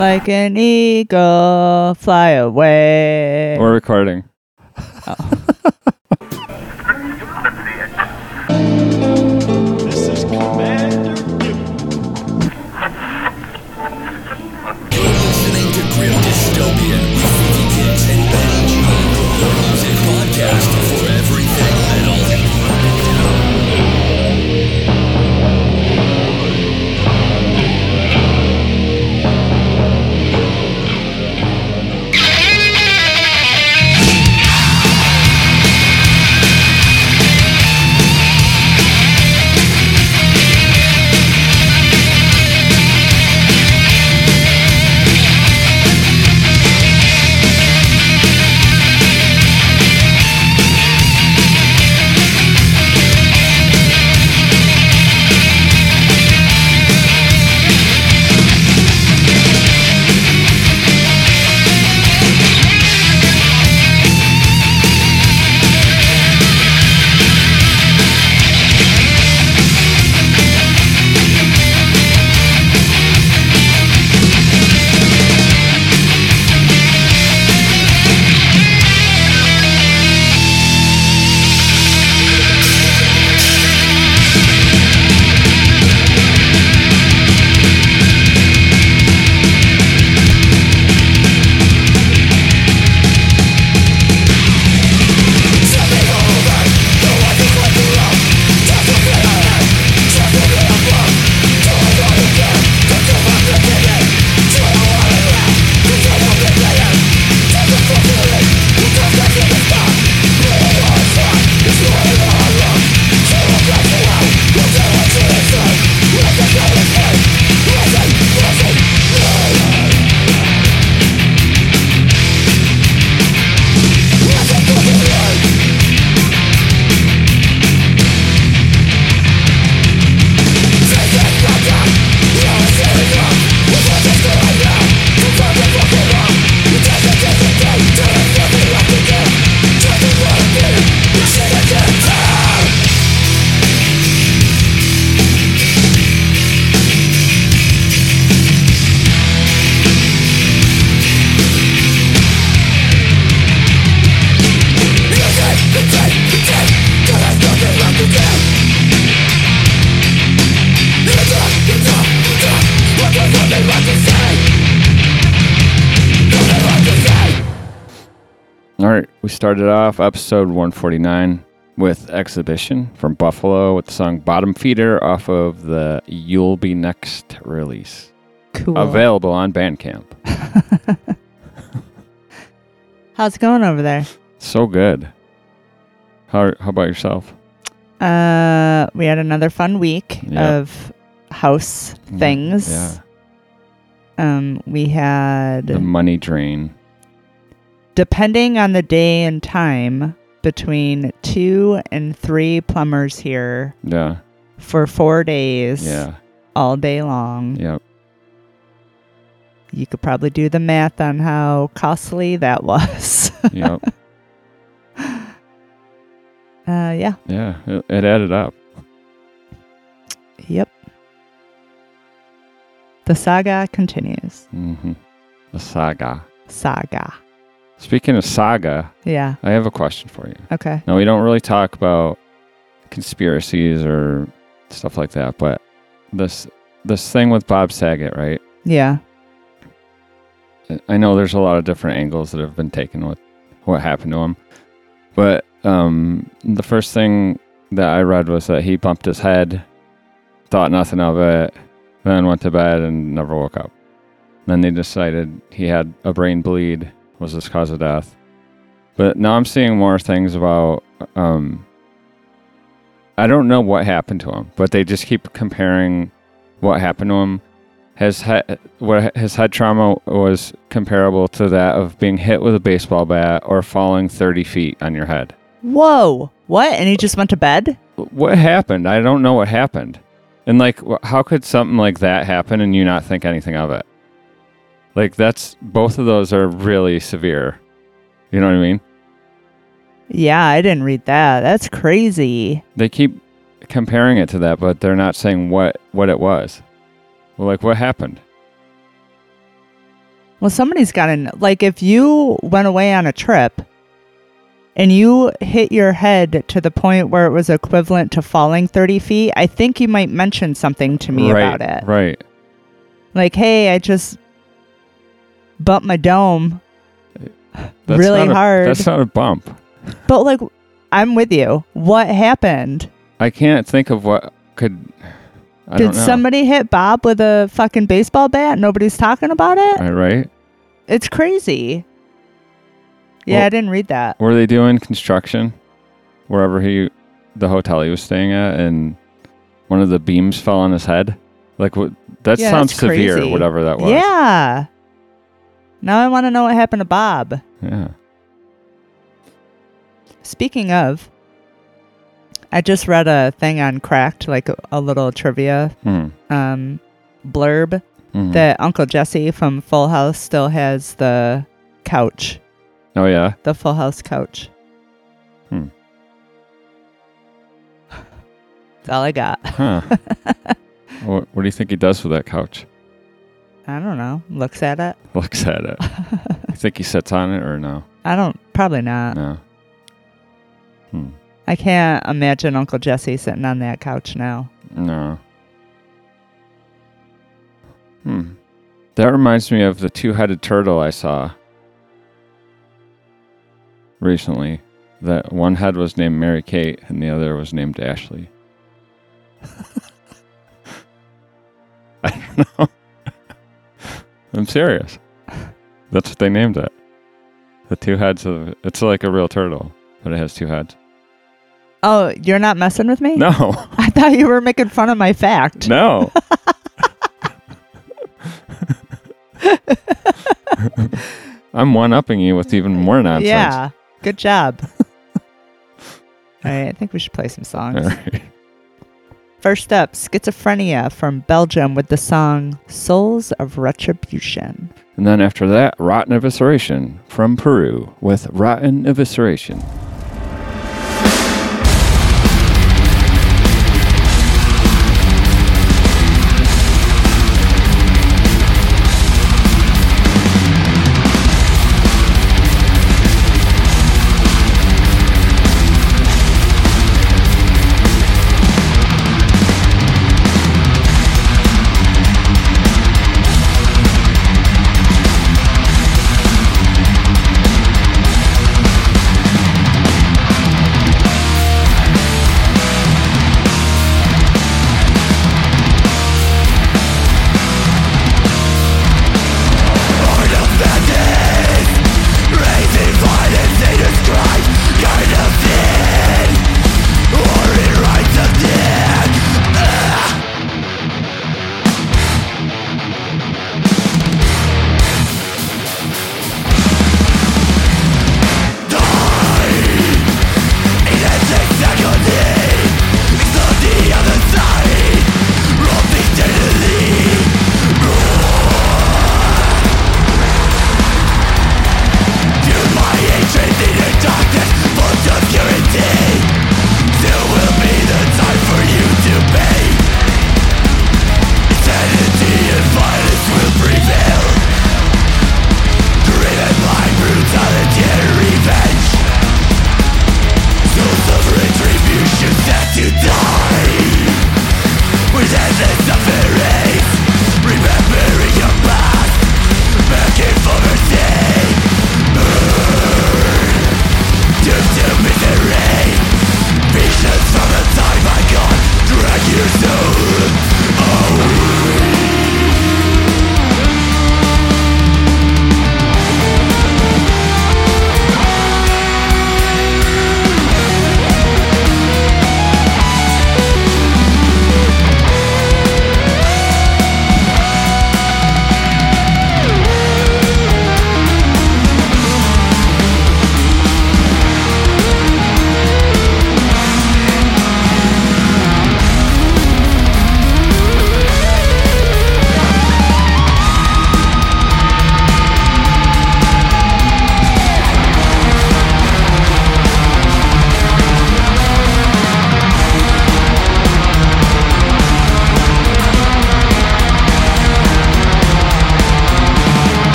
like an eagle, fly away. We're recording. We started off episode 149 with Exhibition from Buffalo with the song Bottom Feeder off of the You'll Be Next release. Cool. Available on Bandcamp. How's it going over there? So good. How, how about yourself? Uh, we had another fun week Yeah. of house things. Yeah. Um, we had The money drain. Depending on the day and time between two and three plumbers here Yeah. for four days Yeah. all day long Yep. you could probably do the math on how costly that was Yep. uh yeah yeah. It, it added up. yep the saga continues hmm The saga. saga Speaking of saga, yeah I have a question for you. okay Now, we don't really talk about conspiracies or stuff like that, but this this thing with Bob Saget, right? yeah I know there's a lot of different angles that have been taken with what happened to him, but um, the first thing that I read was that he bumped his head, thought nothing of it, then went to bed and never woke up. Then they decided he had a brain bleed was his cause of death. But now I'm seeing more things about um, I don't know what happened to him, but they just keep comparing what happened to him. His head, what his head trauma was comparable to that of being hit with a baseball bat or falling 30 feet on your head. whoa what and he just went to bed What happened? I don't know what happened. And like, how could something like that happen and you not think anything of it? Like, that's both of those are really severe. You know what I mean? Yeah, I didn't read that. That's crazy. They keep comparing it to that, but they're not saying what what it was. Well, like what happened? Well, somebody's got to like if you went away on a trip and you hit your head to the point where it was equivalent to falling 30 feet, I think you might mention something to me right, about it. Right. Like, hey, I just bumped my dome. That's Really not a- hard. that's not a bump. But like, I'm with you. What happened? I can't think of what could. I Did don't know. somebody hit Bob with a fucking baseball bat? Nobody's talking about it? Right, right? It's crazy. Yeah, Well- I didn't read that. Were they doing construction wherever he, the hotel he was staying at, and one of the beams fell on his head? Like what? That Yeah, sounds severe. crazy. Whatever that was. Yeah. Now I want to know what happened to Bob. Yeah. Speaking of, I just read a thing on Cracked, like a, a little trivia Hmm. um, blurb Mhm. that Uncle Jesse from Full House still has the couch, Oh yeah. the Full House couch. Hmm. That's all I got. Huh. what, what do you think he does with that couch? I don't know. Looks at it. Looks at it. you think he sits on it or no? I don't. Probably not. No. Hmm. I can't imagine Uncle Jesse sitting on that couch now. No. Hmm. That reminds me of the two-headed turtle I saw recently. That one head was named Mary Kate and the other was named Ashley. I don't know. I'm serious. That's what they named it. The two heads of it's like a real turtle, but it has two heads. Oh, you're not messing with me? No. I thought you were making fun of my fact. No. I'm one upping you with even more nonsense. Yeah. Good job. All right, I think we should play some songs. First up, Schizophrenia from Belgium with the song Souls of Retribution. And then after that, Rotten Evisceration from Peru with Rotten Evisceration.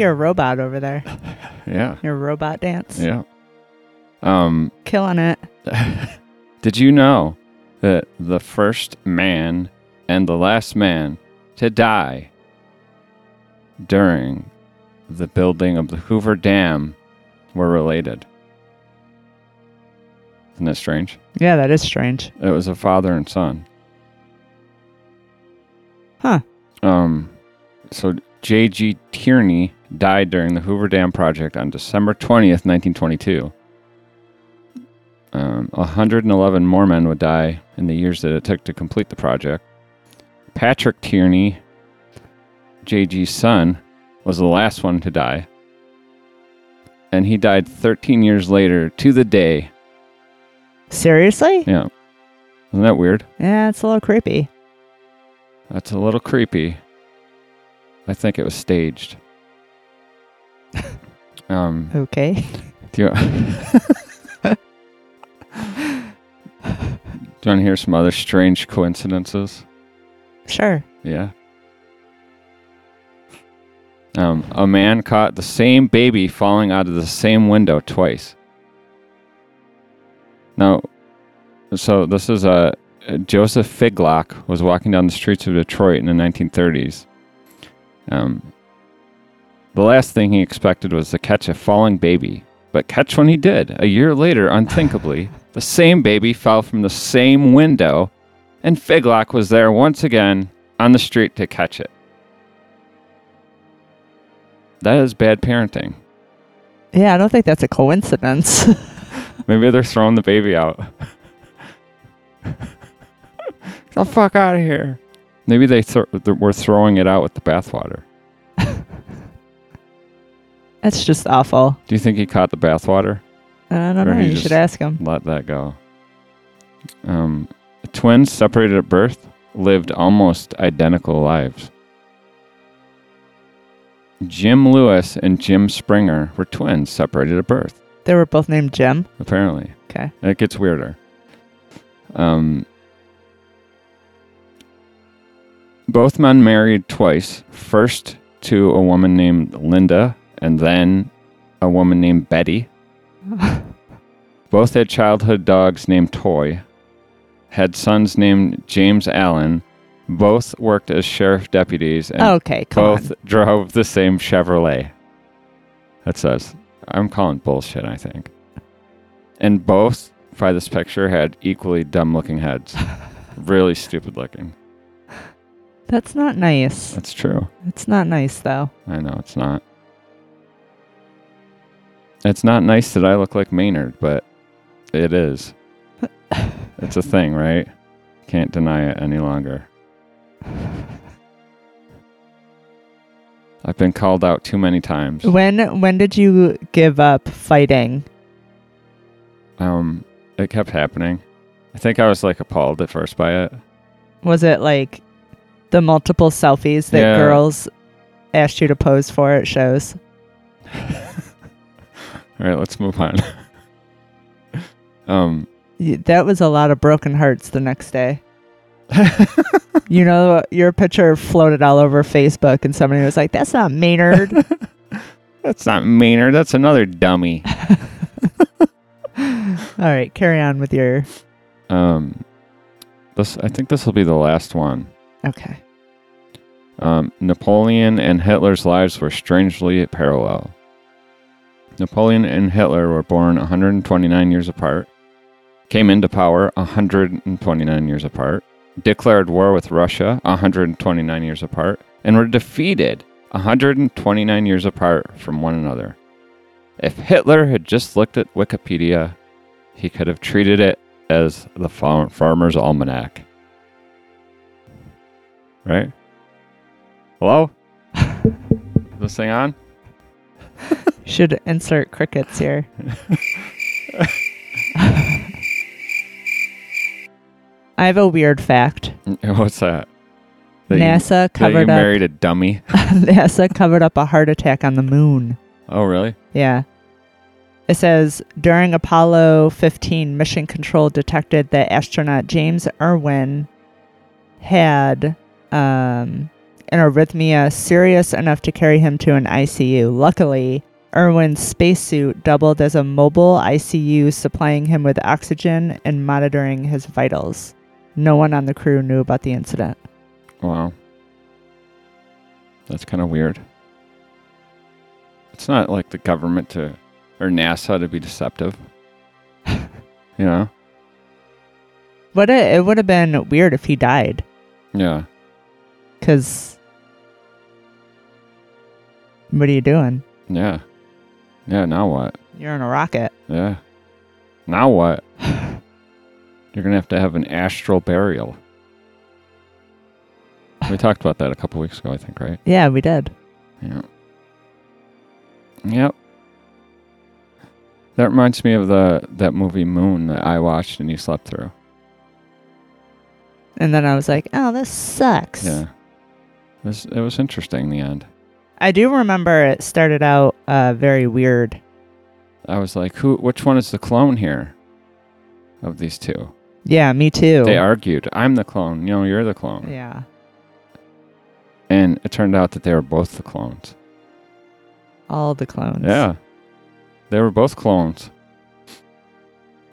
Like your robot over there. Yeah. Your robot dance. Yeah. Um, Killing it. did you know that the first man and the last man to die during the building of the Hoover Dam were related? Isn't that strange? Yeah, that is strange. It was a father and son. Huh. Um, so J.G. Tierney died during the Hoover Dam project on December 20th, 1922. Um, 111 more men would die in the years that it took to complete the project. Patrick Tierney, J.G.'s son, was the last one to die. And he died 13 years later to the day. Seriously? Yeah. Isn't that weird? Yeah, it's a little creepy. That's a little creepy. I think it was staged. um, Okay. do you, do you want to hear some other strange coincidences? Sure. Yeah. Um, a man caught the same baby falling out of the same window twice. Now, so this is a Joseph Figlock was walking down the streets of Detroit in the 1930s. Um, the last thing he expected was to catch a falling baby, but catch when he did. A year later, unthinkably, the same baby fell from the same window, and Figlock was there once again on the street to catch it. That is bad parenting. Yeah, I don't think that's a coincidence. Maybe they're throwing the baby out. Get the fuck out of here. Maybe they th- th- were throwing it out with the bathwater. That's just awful. Do you think he caught the bathwater? I don't Or know. You should ask him. Let that go. Um, twins separated at birth lived almost identical lives. Jim Lewis and Jim Springer were twins separated at birth. They were both named Jim. apparently. Okay. It gets weirder. Um, both men married twice. First to a woman named Linda, and then a woman named Betty. Both had childhood dogs named Toy. Had sons named James Allen. Both worked as sheriff deputies, and okay, both on. drove the same Chevrolet. That says, I'm calling bullshit, I think. And both, by this picture, had equally dumb looking heads. really stupid looking. That's not nice. That's true. It's not nice though. I know it's not. It's not nice that I look like Maynard, but it is. it's a thing, right? Can't deny it any longer. I've been called out too many times. When when did you give up fighting? Um, it kept happening. I think I was like appalled at first by it. Was it like the multiple selfies that Yeah. girls asked you to pose for at shows? All right, let's move on. um, That was a lot of broken hearts the next day. you know, your picture floated all over Facebook, and somebody was like, "That's not Maynard." that's not Maynard. That's another dummy. all right, carry on with your. Um, this I think this will be the last one. Okay. Um, Napoleon and Hitler's lives were strangely parallel. Napoleon and Hitler were born 129 years apart, came into power 129 years apart, declared war with Russia 129 years apart, and were defeated 129 years apart from one another. If Hitler had just looked at Wikipedia, he could have treated it as the far- Farmer's Almanac. Right? Hello? Is this thing on? Should insert crickets here. I have a weird fact. What's that? That you- NASA that you covered up married a dummy? NASA covered up a heart attack on the moon. Oh, really? Yeah. It says during Apollo 15, mission control detected that astronaut James Irwin had um, an arrhythmia serious enough to carry him to an ICU. Luckily, Irwin's spacesuit doubled as a mobile ICU, supplying him with oxygen and monitoring his vitals. No one on the crew knew about the incident. Wow. That's kind of weird. It's not like the government to or NASA to be deceptive. you know? But it, it would have been weird if he died, Yeah. because what are you doing? Yeah. Yeah, now what? You're in a rocket. Yeah. Now what? You're going to have to have an astral burial. We talked about that a couple weeks ago, I think, right? Yeah, we did. Yeah. Yep. That reminds me of the that movie Moon that I watched and you slept through. And then I was like, oh, this sucks. Yeah. Was, it was interesting in the end. I do remember it started out uh, very weird. I was like, who which one is the clone here of these two? Yeah, me too. They argued. I'm the clone. You know, you're the clone. Yeah. And it turned out that they were both the clones. All the clones. Yeah. They were both clones.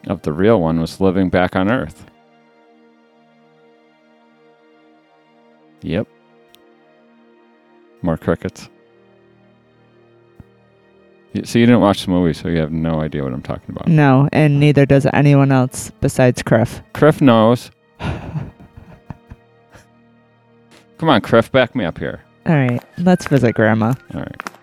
Of the real one was living back on Earth. Yep. More crickets. So you didn't watch the movie, so you have no idea what I'm talking about. No, and neither does anyone else besides Criff. Criff knows. Come on, Criff, back me up here. All right, let's visit Grandma. All right.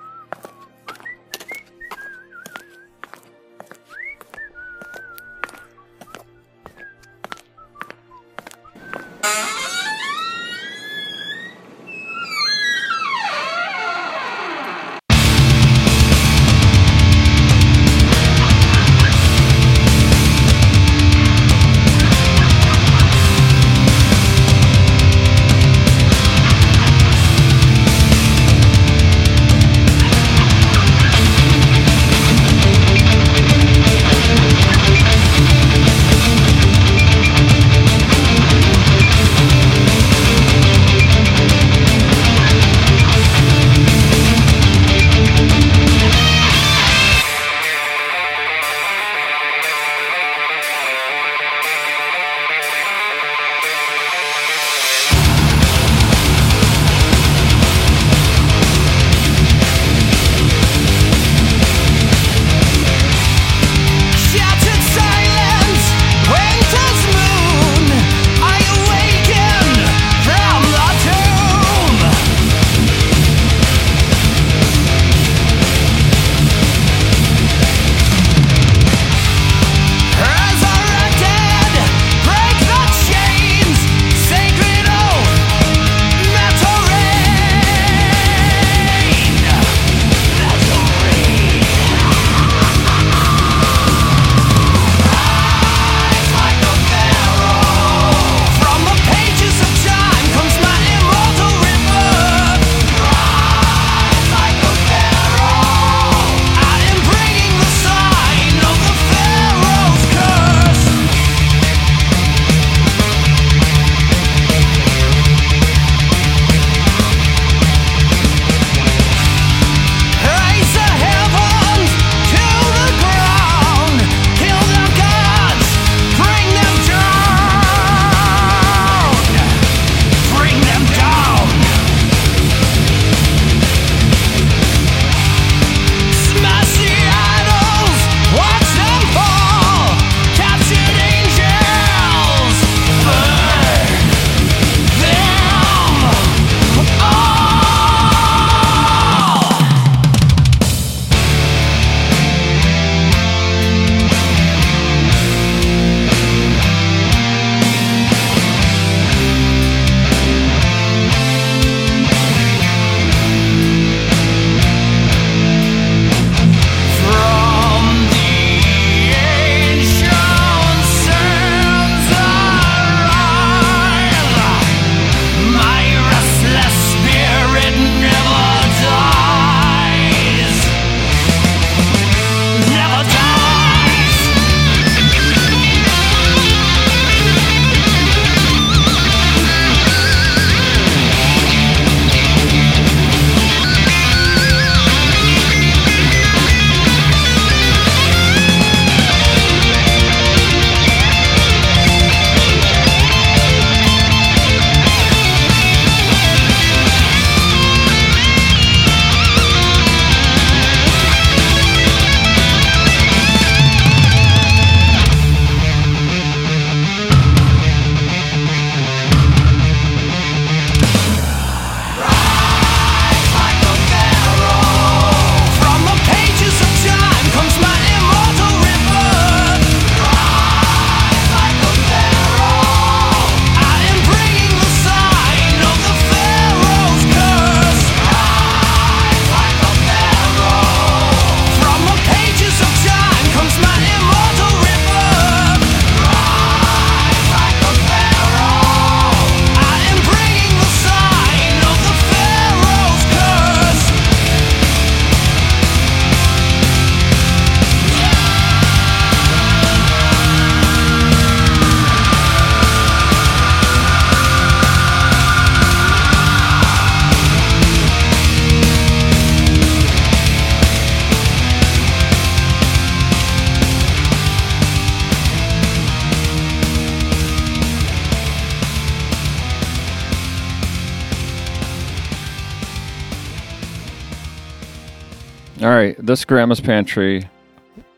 This Grandma's Pantry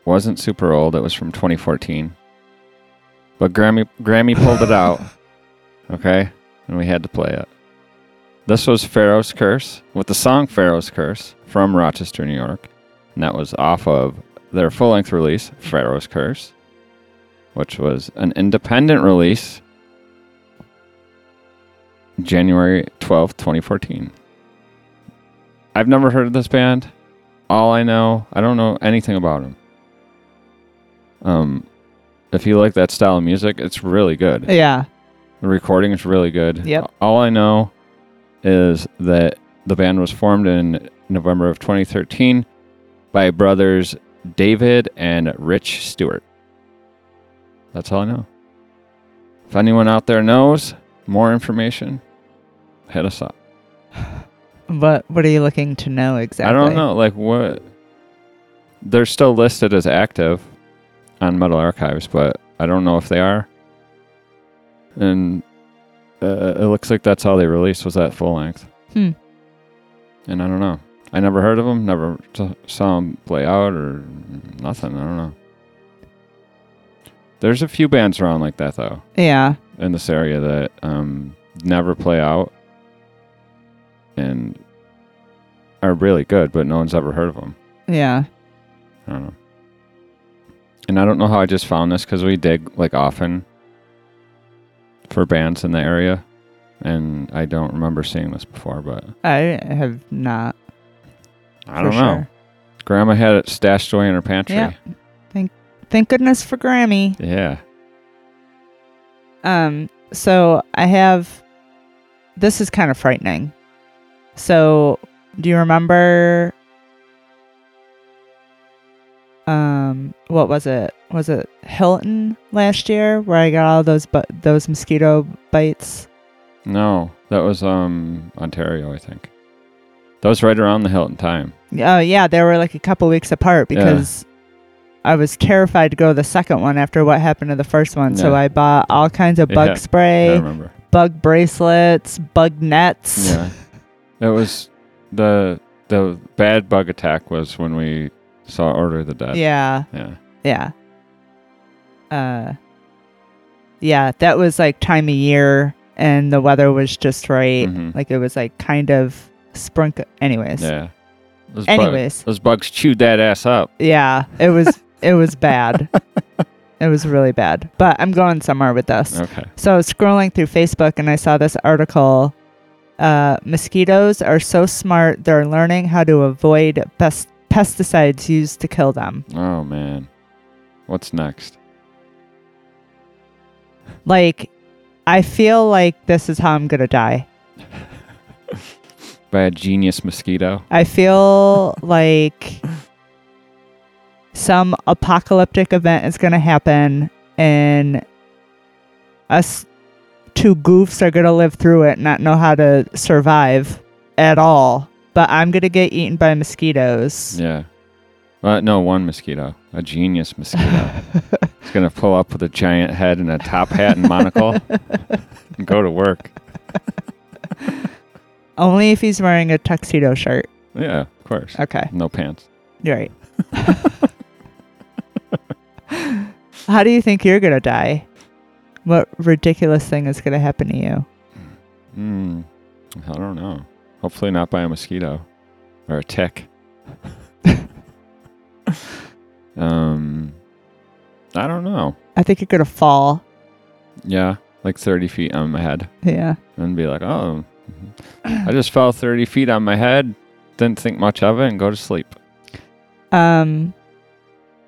wasn't super old. It was from 2014. But Grammy Grammy pulled it out. Okay? And we had to play it. This was Pharaoh's Curse with the song Pharaoh's Curse from Rochester, New York. And that was off of their full length release, Pharaoh's Curse, which was an independent release January 12th, 2014. I've never heard of this band. All I know, I don't know anything about him. Um, if you like that style of music, it's really good. Yeah. The recording is really good. Yep. All I know is that the band was formed in November of 2013 by brothers David and Rich Stewart. That's all I know. If anyone out there knows more information, hit us up. What What are you looking to know exactly? I don't know, like what. They're still listed as active on Metal Archives, but I don't know if they are. And uh, it looks like that's all they released was that full length. Hmm. And I don't know. I never heard of them. Never t- saw them play out or nothing. I don't know. There's a few bands around like that though Yeah. in this area that um, never play out and are really good, but no one's ever heard of them. Yeah. I don't know. And I don't know how I just found this because we dig like often for bands in the area, and I don't remember seeing this before, but I have not. I don't know. sure. Grandma had it stashed away in her pantry. Yeah. Thank Thank goodness for Grammy. Yeah. Um, so I have this is kind of frightening. So do you remember um what was it? Was it Hilton last year where I got all those bu- those mosquito bites? No, that was um Ontario, I think. That was right around the Hilton time. Oh yeah, they were like a couple weeks apart Yeah. because I was terrified to go to the second one after what happened to the first one. So I bought all kinds of bug Yeah, spray, bug bracelets, bug nets. It was the the bad bug attack was when we saw Order of the Dead. Yeah. Yeah. Yeah. Uh Yeah, that was like time of year and the weather was just right. Mhm. Like it was like kind of sprinkle anyways. Yeah. Those Anyways. those bugs chewed that ass up. Yeah, it was it was bad. It was really bad. But I'm going somewhere with this. Okay. So I was scrolling through Facebook and I saw this article. Uh, mosquitoes are so smart they're learning how to avoid pest- pesticides used to kill them. Oh man. What's next? Like, I feel like this is how I'm gonna die. By a genius mosquito. I feel like some apocalyptic event is gonna happen and us two goofs are gonna live through it not know how to survive at all. But I'm gonna get eaten by mosquitoes. Yeah. Uh, no, one mosquito. A genius mosquito. He's gonna pull up with a giant head and a top hat and monocle and go to work. Only if he's wearing a tuxedo shirt. Yeah, of course. Okay, No pants. you're right. How do you think you're gonna die? What ridiculous thing is gonna happen to you? Hmm. I don't know. Hopefully not by a mosquito or a tick. um, I don't know. I think you're gonna fall. Yeah, like 30 feet on my head Yeah. and be like, oh, I just fell 30 feet on my head. Didn't think much of it and go to sleep. Um,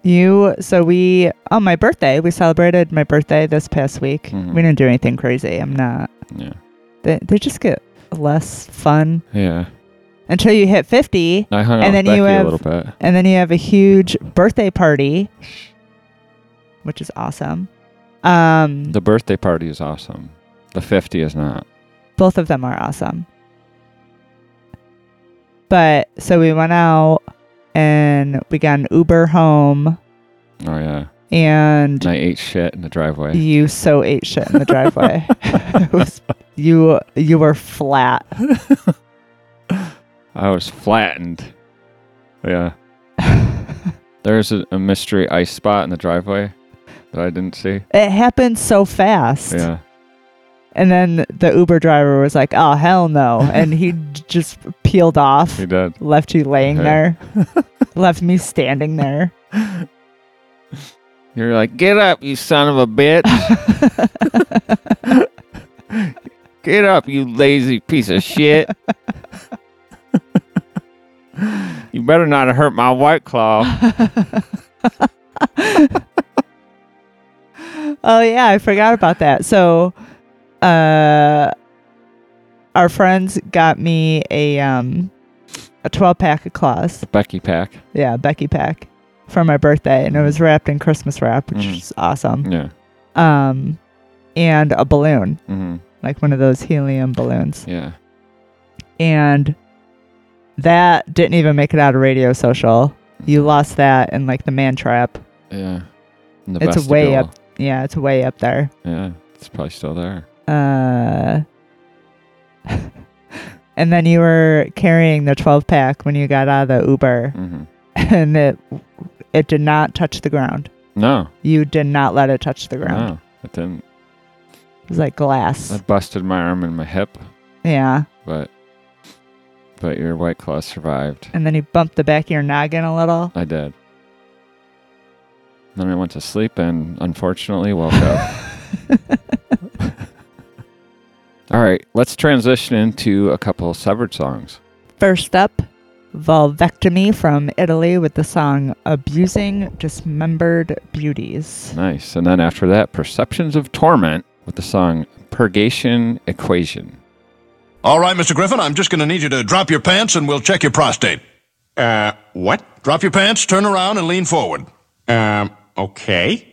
you. So we on my birthday. We celebrated my birthday this past week. Mhm. We didn't do anything crazy. I'm not. Yeah. They they just get less fun Yeah. until you hit 50, I hung out And with then you Becky have- a little bit. and then you have a huge birthday party, which is awesome. Um, The birthday party is awesome. The 50 is not. both of them are awesome. But so we went out and we got an Uber home Oh, yeah. and And I ate shit in the driveway. you so ate shit in the driveway. it was, you you were flat. I was flattened. Yeah. There's a, a mystery ice spot in the driveway that I didn't see. It happened so fast. Yeah. And then the Uber driver was like, "Oh hell no!" and he just peeled off, He did. left you laying there, left me standing there. You're like, get up, you son of a bitch. get up, you lazy piece of shit. you better not hurt my white claw. oh yeah, I forgot about that. So, uh, our friends got me a um a twelve pack of claws. Becky pack. Yeah, Becky pack for my birthday, and it was wrapped in Christmas wrap, which Mhm. is awesome. Yeah. Um, and a balloon, hmm like one of those helium balloons, Yeah. and that didn't even make it out of radio social. You lost that in like the man trap. Yeah. It's way up. Yeah, it's way up there. Yeah. It's probably still there. Uh, and then you were carrying the 12 pack when you got out of the Uber, hmm and it it did not touch the ground. No. You did not let it touch the ground. No. It didn't. It was like glass. I busted my arm and my hip, yeah. but but your white claw survived. And then you bumped the back of your noggin a little. I did. Then I went to sleep and unfortunately woke up. All right, let's transition into a couple of severed songs. First up, Vulvectomy from Italy with the song Abusing Dismembered Beauties. Nice. And then after that, Perceptions of Torment with the song Purgation Equation. All right, Mr. Griffin, I'm just going to need you to drop your pants and we'll check your prostate. Uh, what? Drop your pants, turn around, and lean forward. Um, okay.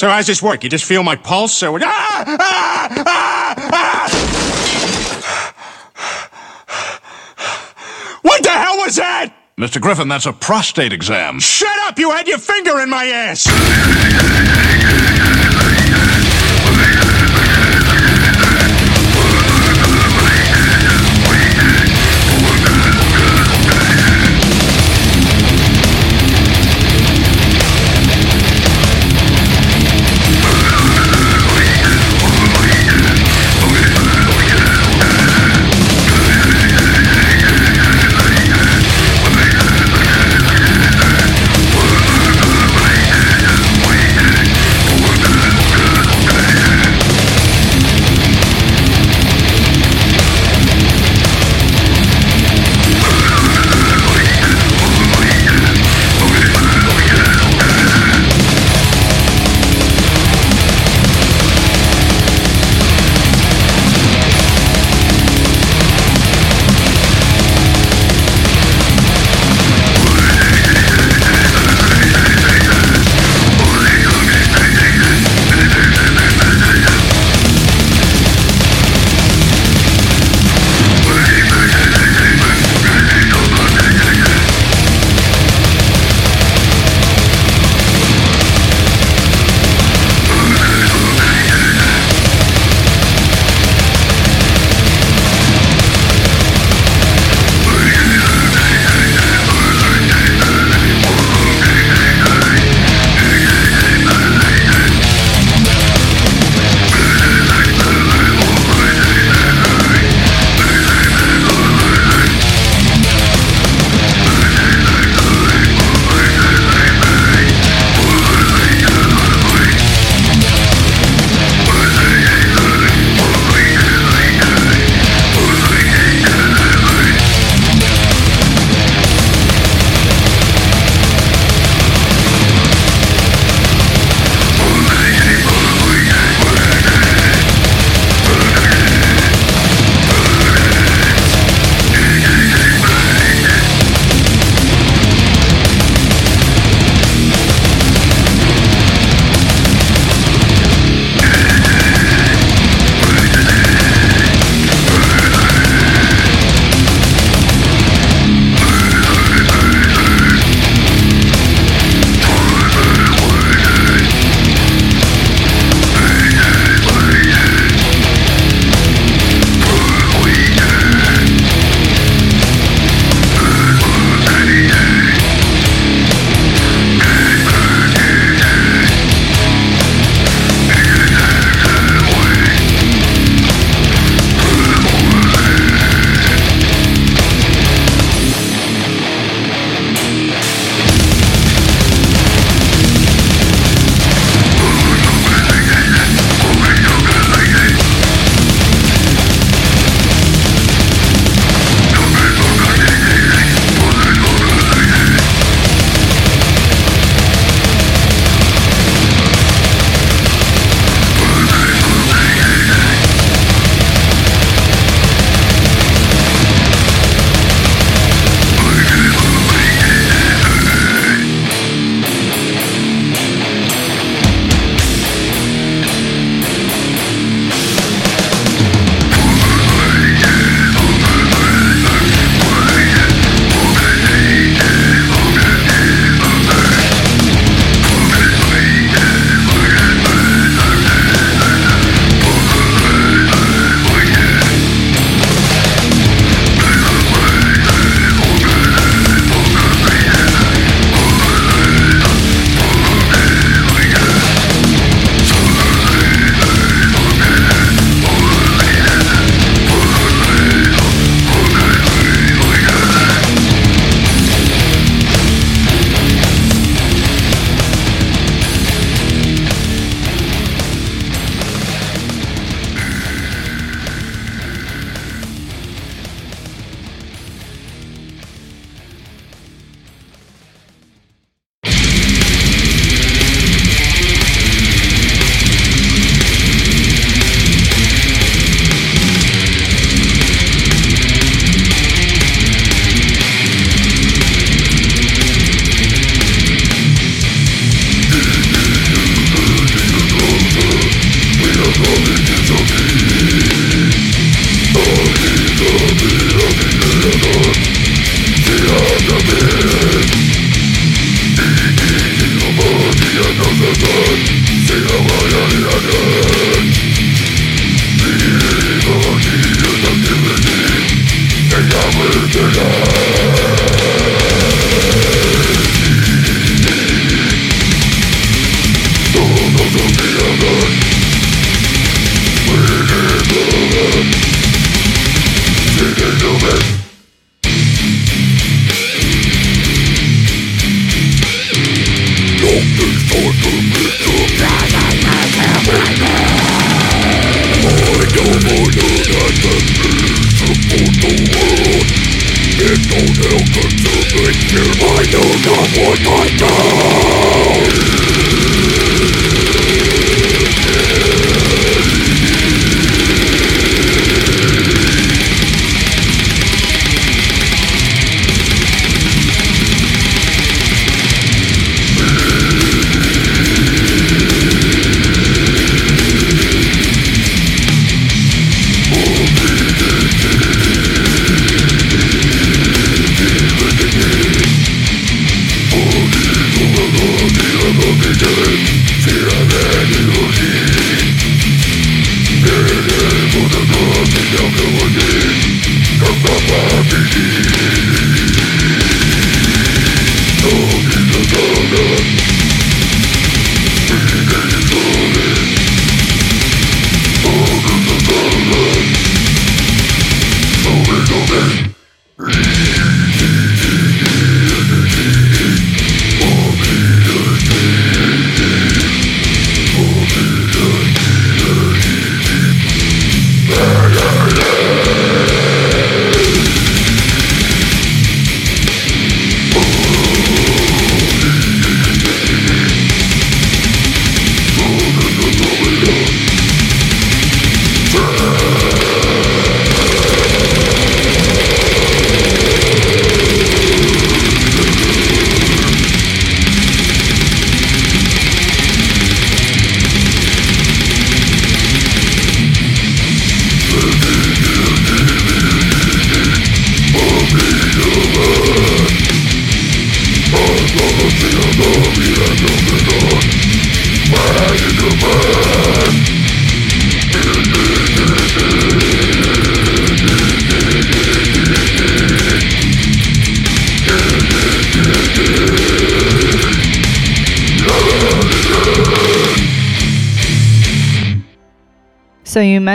So how's this work? You just feel my pulse? so what? Ah! Ah! Ah! Ah! What the hell was that? Mr. Griffin, that's a prostate exam. Shut up! You had your finger in my ass!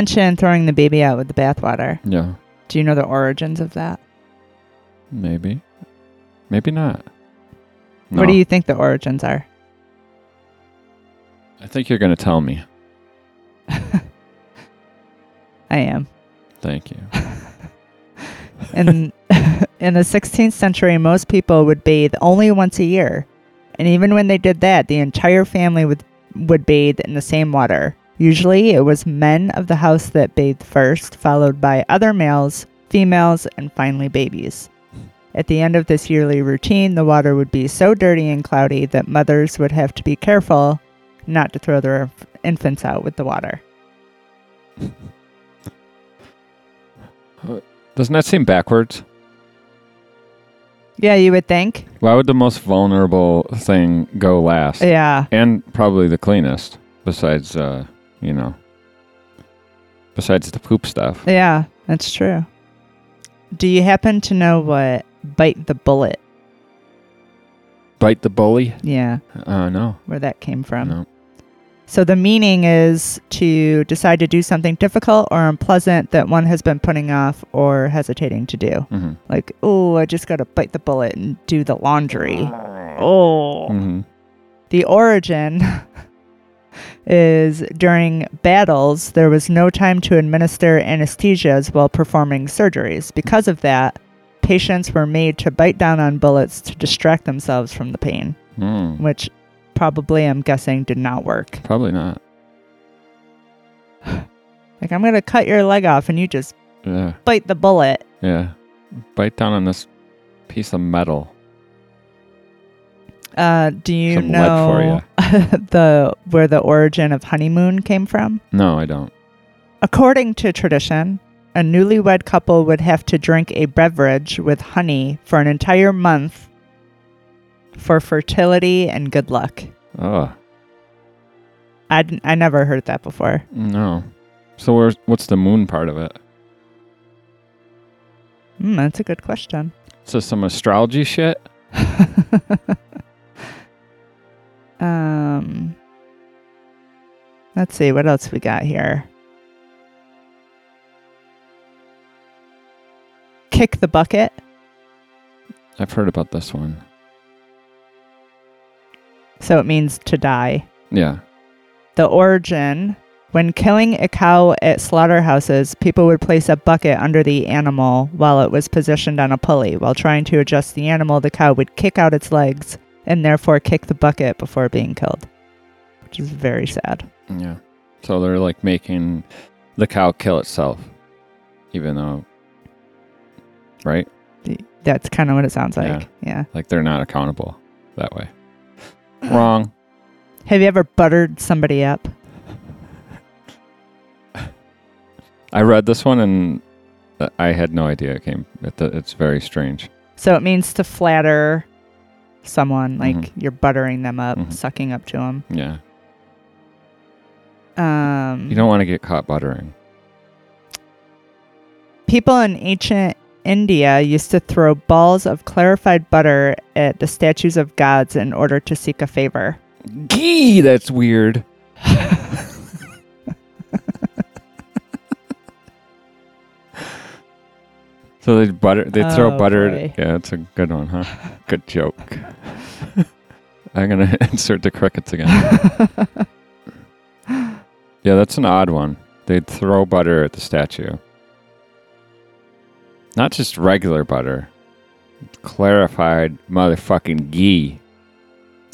Mentioned throwing the baby out with the bathwater. Yeah, Do you know the origins of that? maybe. Maybe not. What do you think the origins are? I think you're going to tell me. I am. Thank you. In in the 16th century, most people would bathe only once a year, and even when they did that, the entire family would would bathe in the same water. Usually, it was men of the house that bathed first, followed by other males, females, and finally babies. At the end of this yearly routine, the water would be so dirty and cloudy that mothers would have to be careful not to throw their infants out with the water. Doesn't that seem backwards? Yeah, you would think. Why would the most vulnerable thing go last? Yeah. And probably the cleanest, besides, uh, you know, besides the poop stuff. Yeah, that's true. Do you happen to know what bite the bullet? Bite the bully? Yeah, Uh, no. where that came from. No. So the meaning is to decide to do something difficult or unpleasant that one has been putting off or hesitating to do. hmm Like, oh, I just got to bite the bullet and do the laundry. Oh. hmm The origin is during battles, there was no time to administer anesthesias while performing surgeries. Because of that, patients were made to bite down on bullets to distract themselves from the pain, Mm, which probably, I'm guessing, did not work. probably not. Like, I'm going to cut your leg off and you just Yeah. bite the bullet. Yeah. Bite down on this piece of metal. Uh, do you Some know the where the origin of honeymoon came from? No, I don't. According to tradition, a newlywed couple would have to drink a beverage with honey for an entire month for fertility and good luck. Oh, I I never heard that before. no. So where's what's the moon part of it? Hmm, that's a good question. So some astrology shit? um, let's see what else we got here. Kick the bucket. I've heard about this one. So it means to die. Yeah. The origin When killing a cow at slaughterhouses, people would place a bucket under the animal while it was positioned on a pulley. While trying to adjust the animal, the cow would kick out its legs and therefore kick the bucket before being killed, which is very sad. Yeah. So they're like making the cow kill itself, even though, right? That's kind of what it sounds like. Yeah. yeah. Like they're not accountable that way. Wrong. Have you ever buttered somebody up? I read this one and uh, I had no idea it came. It's very strange. So it means to flatter someone, like Mhm. you're buttering them up, Mhm. sucking up to them. Yeah. Um, You don't want to get caught buttering. people in ancient India used to throw balls of clarified butter at the statues of gods in order to seek a favor. Gee, that's weird. so they butter. They throw Oh, butter. boy. Yeah, it's a good one, huh? Good joke. I'm gonna insert the crickets again. yeah, that's an odd one. They'd throw butter at the statue. Not just regular butter. Clarified motherfucking ghee.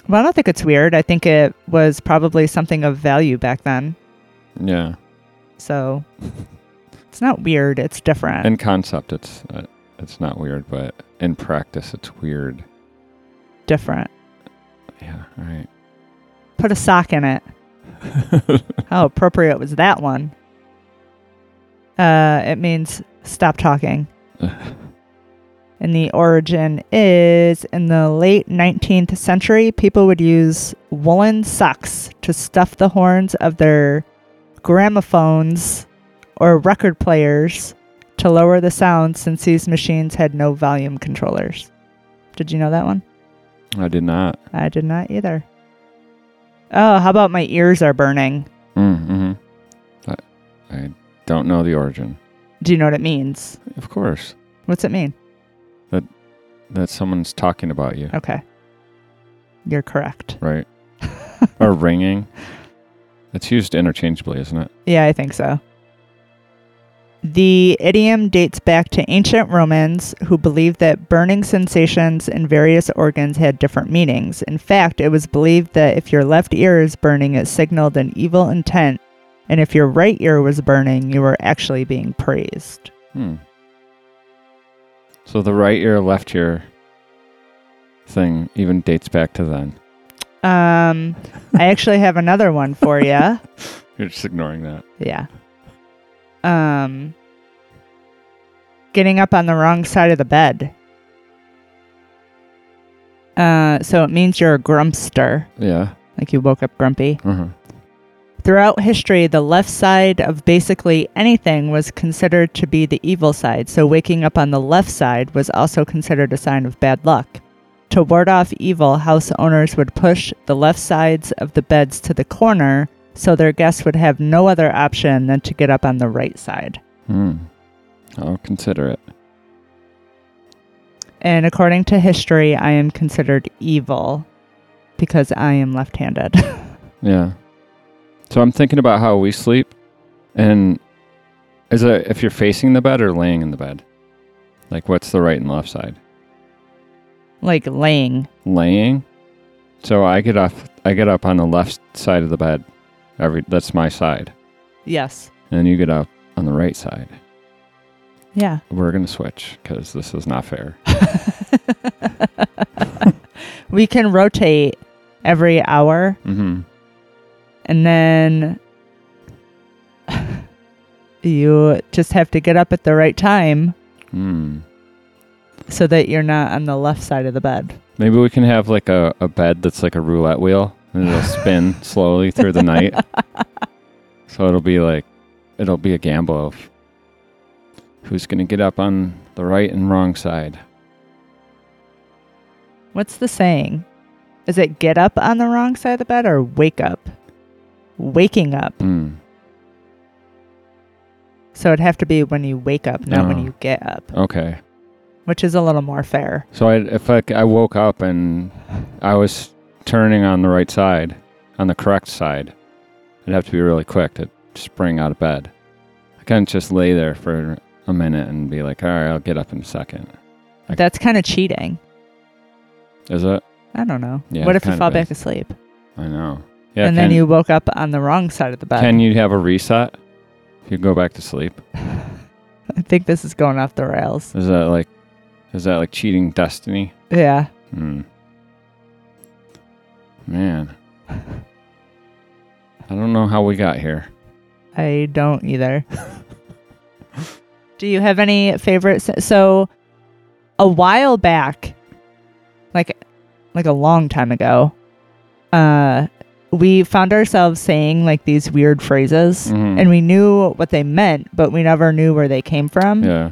Well, I don't think it's weird. I think it was probably something of value back then. Yeah. So it's not weird. It's different. In concept, it's uh, it's not weird, but in practice, it's weird. different. Yeah, all right. Put a sock in it. How appropriate was that one? Uh, it means stop talking. And the origin is in the late 19th century, people would use woolen socks to stuff the horns of their gramophones or record players to lower the sound since these machines had no volume controllers. Did you know that one? I did not. I did not either. Oh, how about my ears are burning? Mm-hmm. I, I don't know the origin. Do you know what it means? Of course, What's it mean? that that someone's talking about you, Okay. You're correct. right? or ringing. It's used interchangeably, isn't it? Yeah, I think so. The idiom dates back to ancient Romans who believed that burning sensations in various organs had different meanings. In fact, it was believed that if your left ear is burning, it signaled an evil intent, and if your right ear was burning, you were actually being praised. Hmm. So the right ear, left ear thing even dates back to then. Um, I actually have another one for you. You're just ignoring that. Yeah. Um getting up on the wrong side of the bed. Uh so it means you're a grumpster, Yeah. like you woke up grumpy. Uh-huh. Throughout history, the left side of basically anything was considered to be the evil side, so waking up on the left side was also considered a sign of bad luck. To ward off evil, house owners would push the left sides of the beds to the corner so their guests would have no other option than to get up on the right side. Hmm. I'll consider it. And according to history, I am considered evil because I am left handed. Yeah. So I'm thinking about how we sleep, and is it if you're facing the bed or laying in the bed? Like, what's the right and left side? like laying. Laying. So I get off. I get up on the left side of the bed. Every that's my side, Yes. and you get up on the right side. Yeah. We're gonna switch because this is not fair. we can rotate every hour Mm-hmm. and then you just have to get up at the right time Hmm. so that you're not on the left side of the bed. Maybe we can have like a, a bed that's like a roulette wheel and it'll spin slowly through the night. So it'll be like, it'll be a gamble of who's going to get up on the right and wrong side. What's the saying? Is it get up on the wrong side of the bed or wake up? Waking up. Hmm. So it'd have to be when you wake up, not when Oh. you get up, Okay. which is a little more fair. So I, if I, I woke up and I was turning on the right side, on the correct side, I'd have to be really quick to spring out of bed. I can't just lay there for a minute and be like, all right, I'll get up in a second. I- That's kind of cheating. Is it? I don't know. Yeah, what if you fall of back is. asleep I know. Yeah. and can, then you woke up on the wrong side of the bed? can you have a reset if you go back to sleep? I think this is going off the rails. Is that like, is that like cheating destiny? Yeah. Hmm. Man. I don't know how we got here. I don't either. Do you have any favorites? So, a while back, like like a long time ago, uh, we found ourselves saying like these weird phrases, Mhm. and we knew what they meant, but we never knew where they came from. Yeah.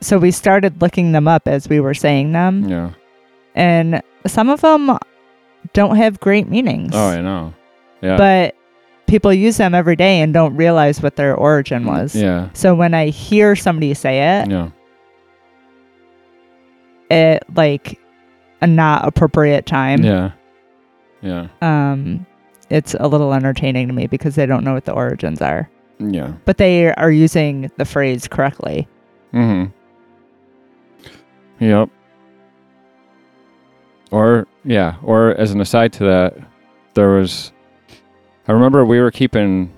So we started looking them up as we were saying them, Yeah. and some of them don't have great meanings. Oh, I know. Yeah. but people use them every day and don't realize what their origin was. yeah. So when I hear somebody say it, Yeah. at like a not appropriate time, Yeah. Yeah. um, it's a little entertaining to me because they don't know what the origins are, Yeah. but they are using the phrase correctly. Mm-hmm. Yep. Or yeah, or as an aside to that, there was I remember we were keeping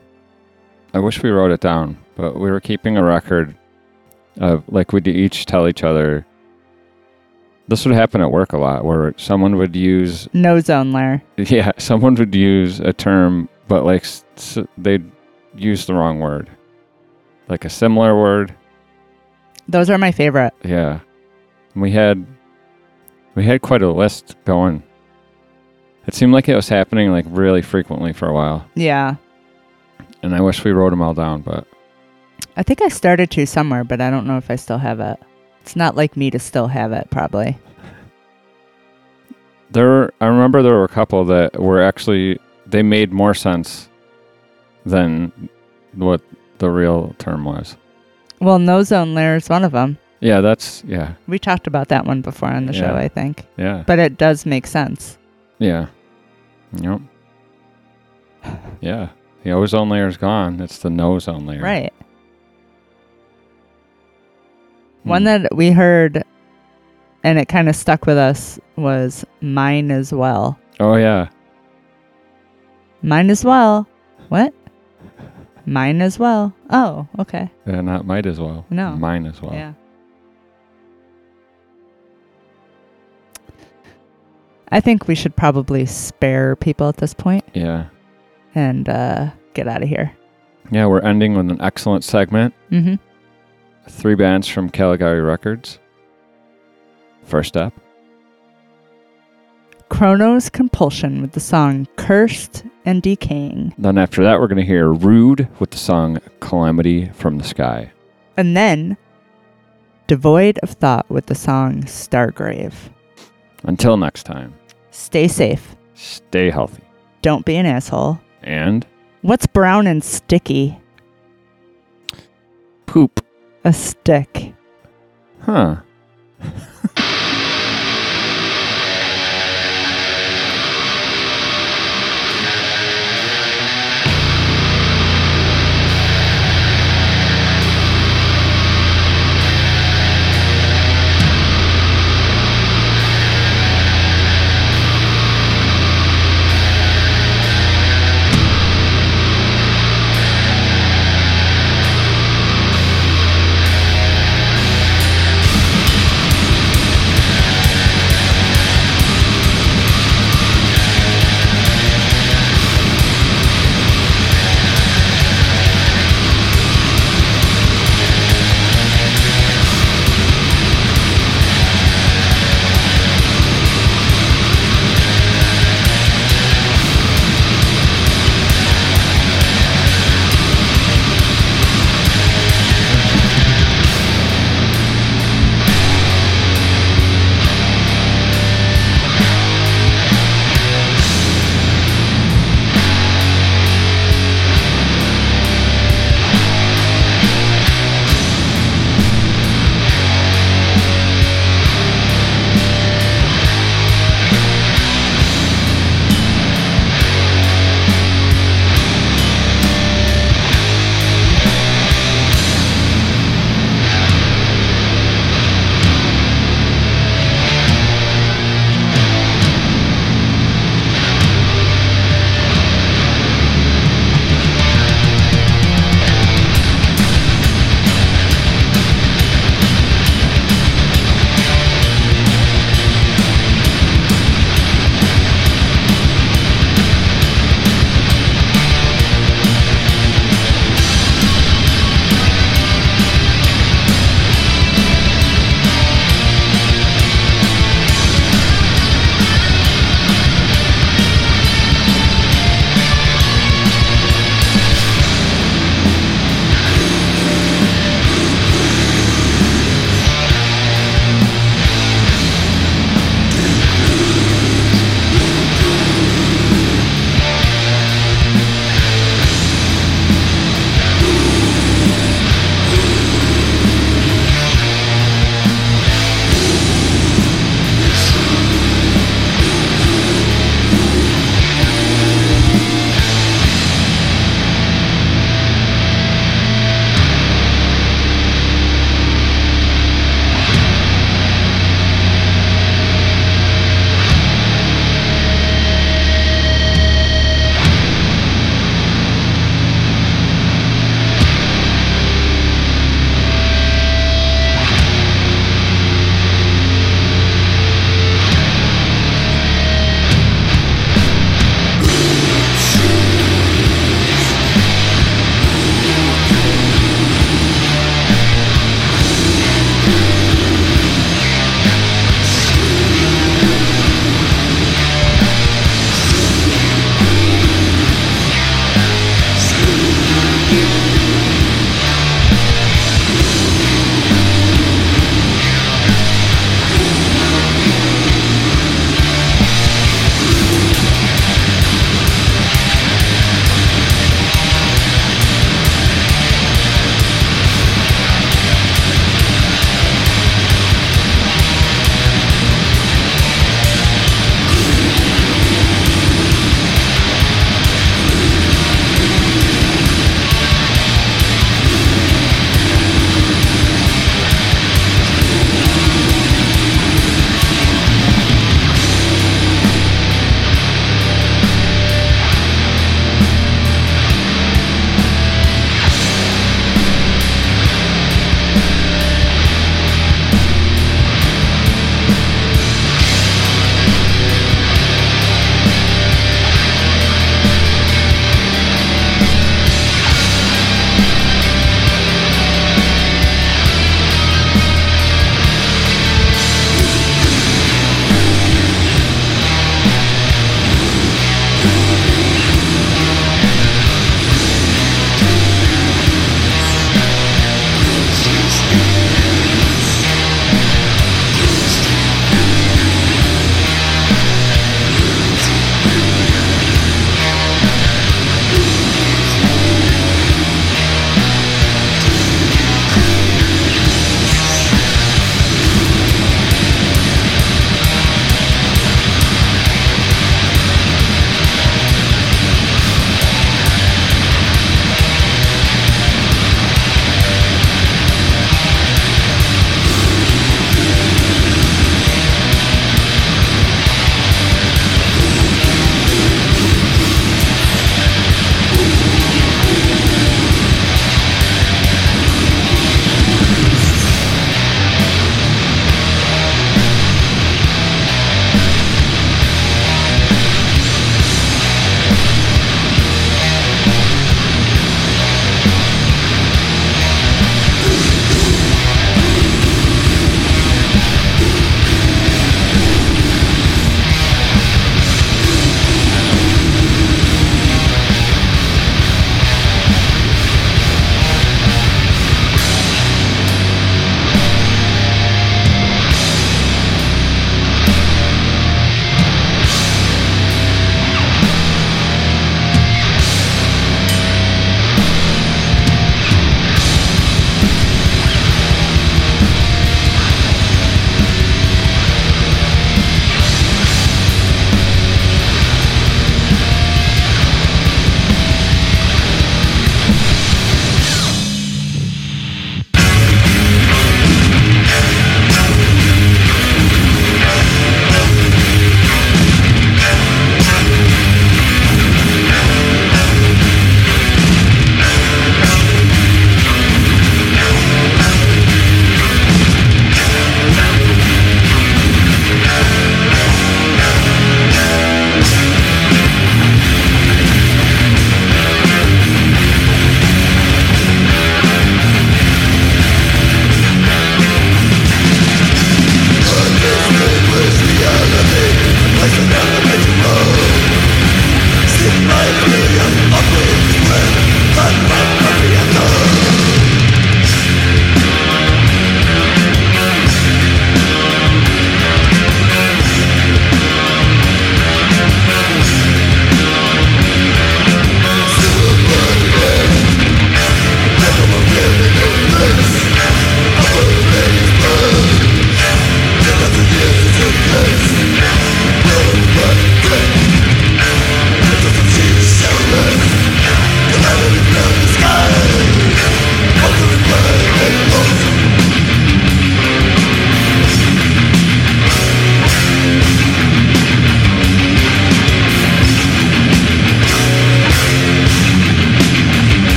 I wish we wrote it down, but we were keeping a record of like we'd each tell each other this would happen at work a lot where someone would use No zone layer. yeah, someone would use a term but like s- they'd use the wrong word. Like a similar word Those are my favorite. yeah. We had we had quite a list going. It seemed like it was happening like really frequently for a while. Yeah. And I wish we wrote them all down, but I think I started to somewhere, but I don't know if I still have it. It's not like me to still have it, probably. there I remember there were a couple that were actually they made more sense than what the real term was. Well, no zone layer is one of them. Yeah, that's yeah. We talked about that one before on the show, I think. Yeah. But it does make sense. Yeah. Yep. Yeah. The ozone layer is gone. It's the no zone layer. Right. Hmm. One that we heard and it kind of stuck with us was mine as well. Oh yeah. Mine as well. What? Mine as well. Oh, okay. Yeah, not might as well. No. Mine as well. Yeah. I think we should probably spare people at this point Yeah. and uh, get out of here. Yeah, we're ending with an excellent segment. Mm-hmm. Three bands from Caligari Records. First up, Cronos Compulsion with the song Cursed and Decaying. then after that, we're going to hear Rude with the song Calamity from the Sky. And then Devoid of Thought with the song Stargrave. Until next time, Stay safe. stay healthy. Don't be an asshole. And What's brown and sticky? poop. A stick. Huh.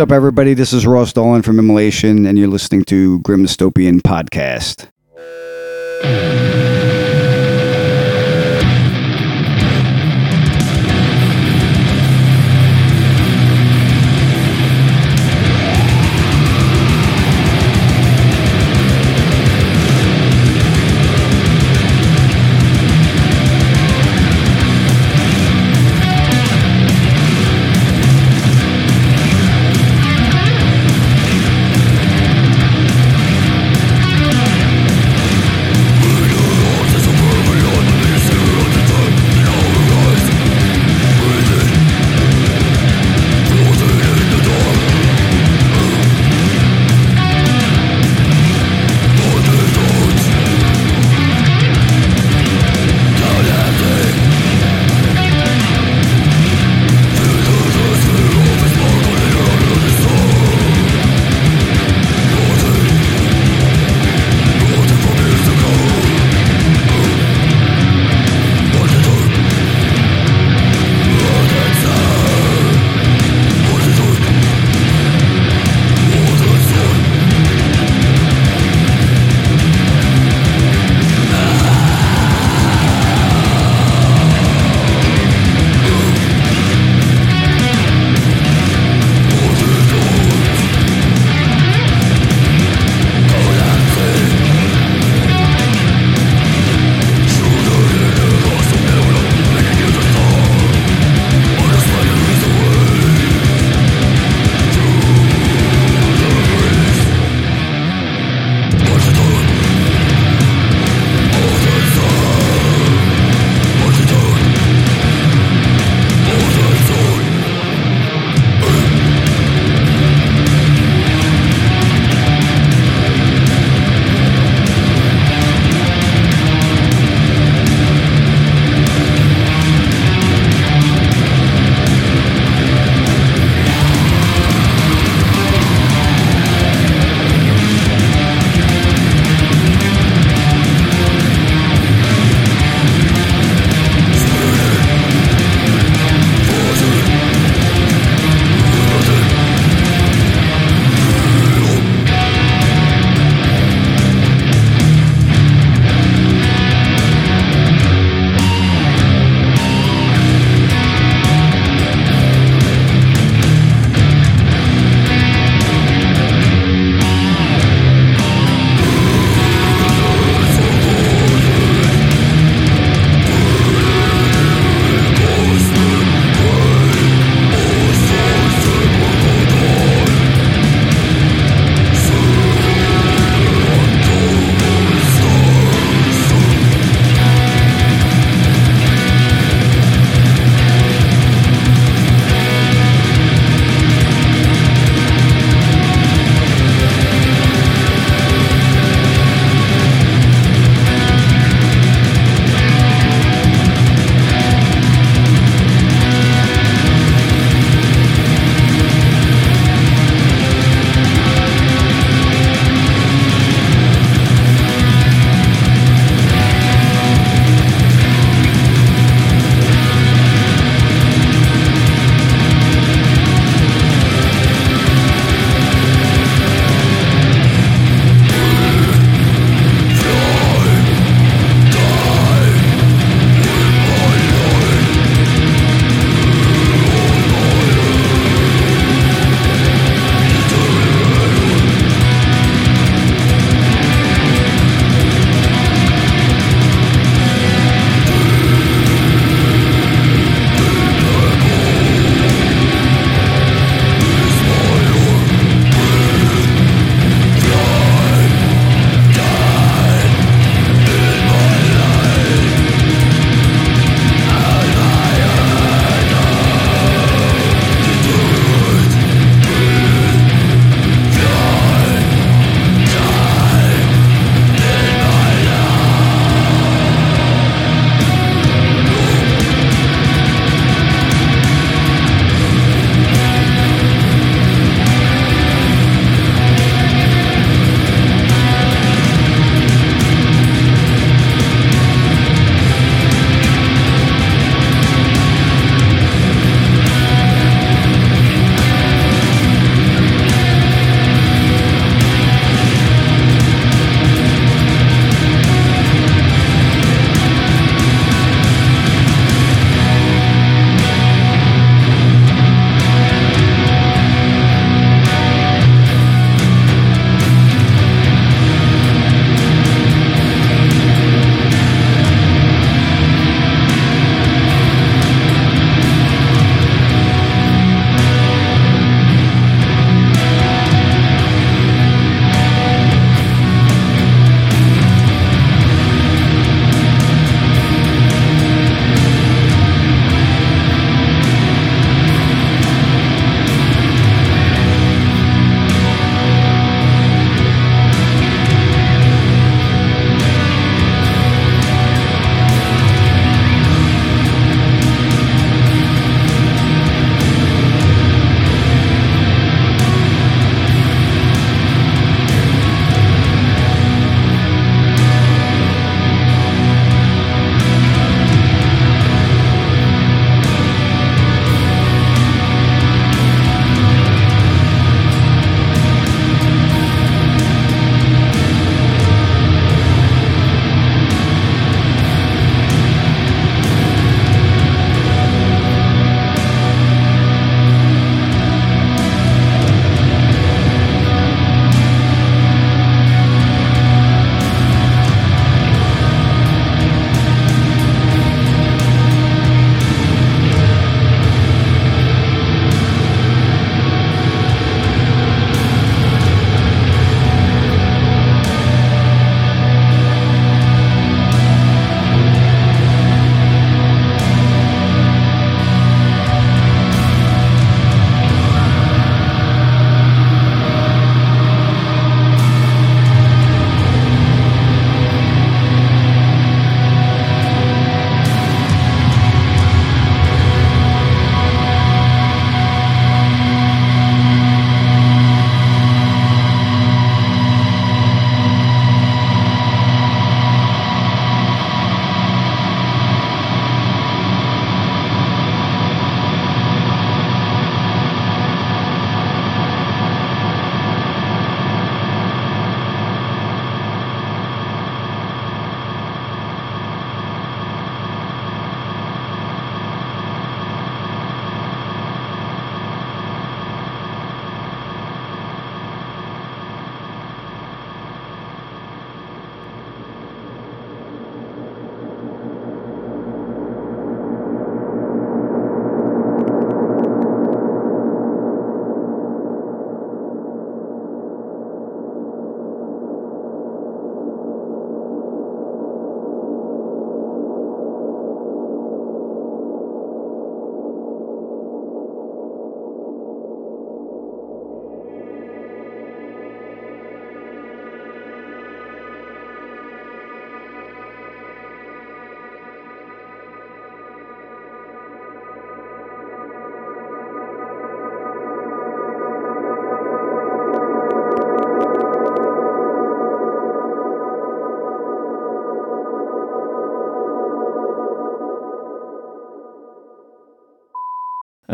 What's up, everybody? This is Ross Dolan from Immolation, and you're listening to Grim Dystopian Podcast.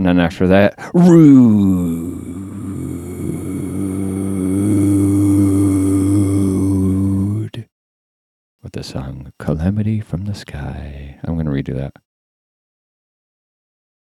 And then after that, Rude. With the song Calamity from the Sky. I'm going to redo that.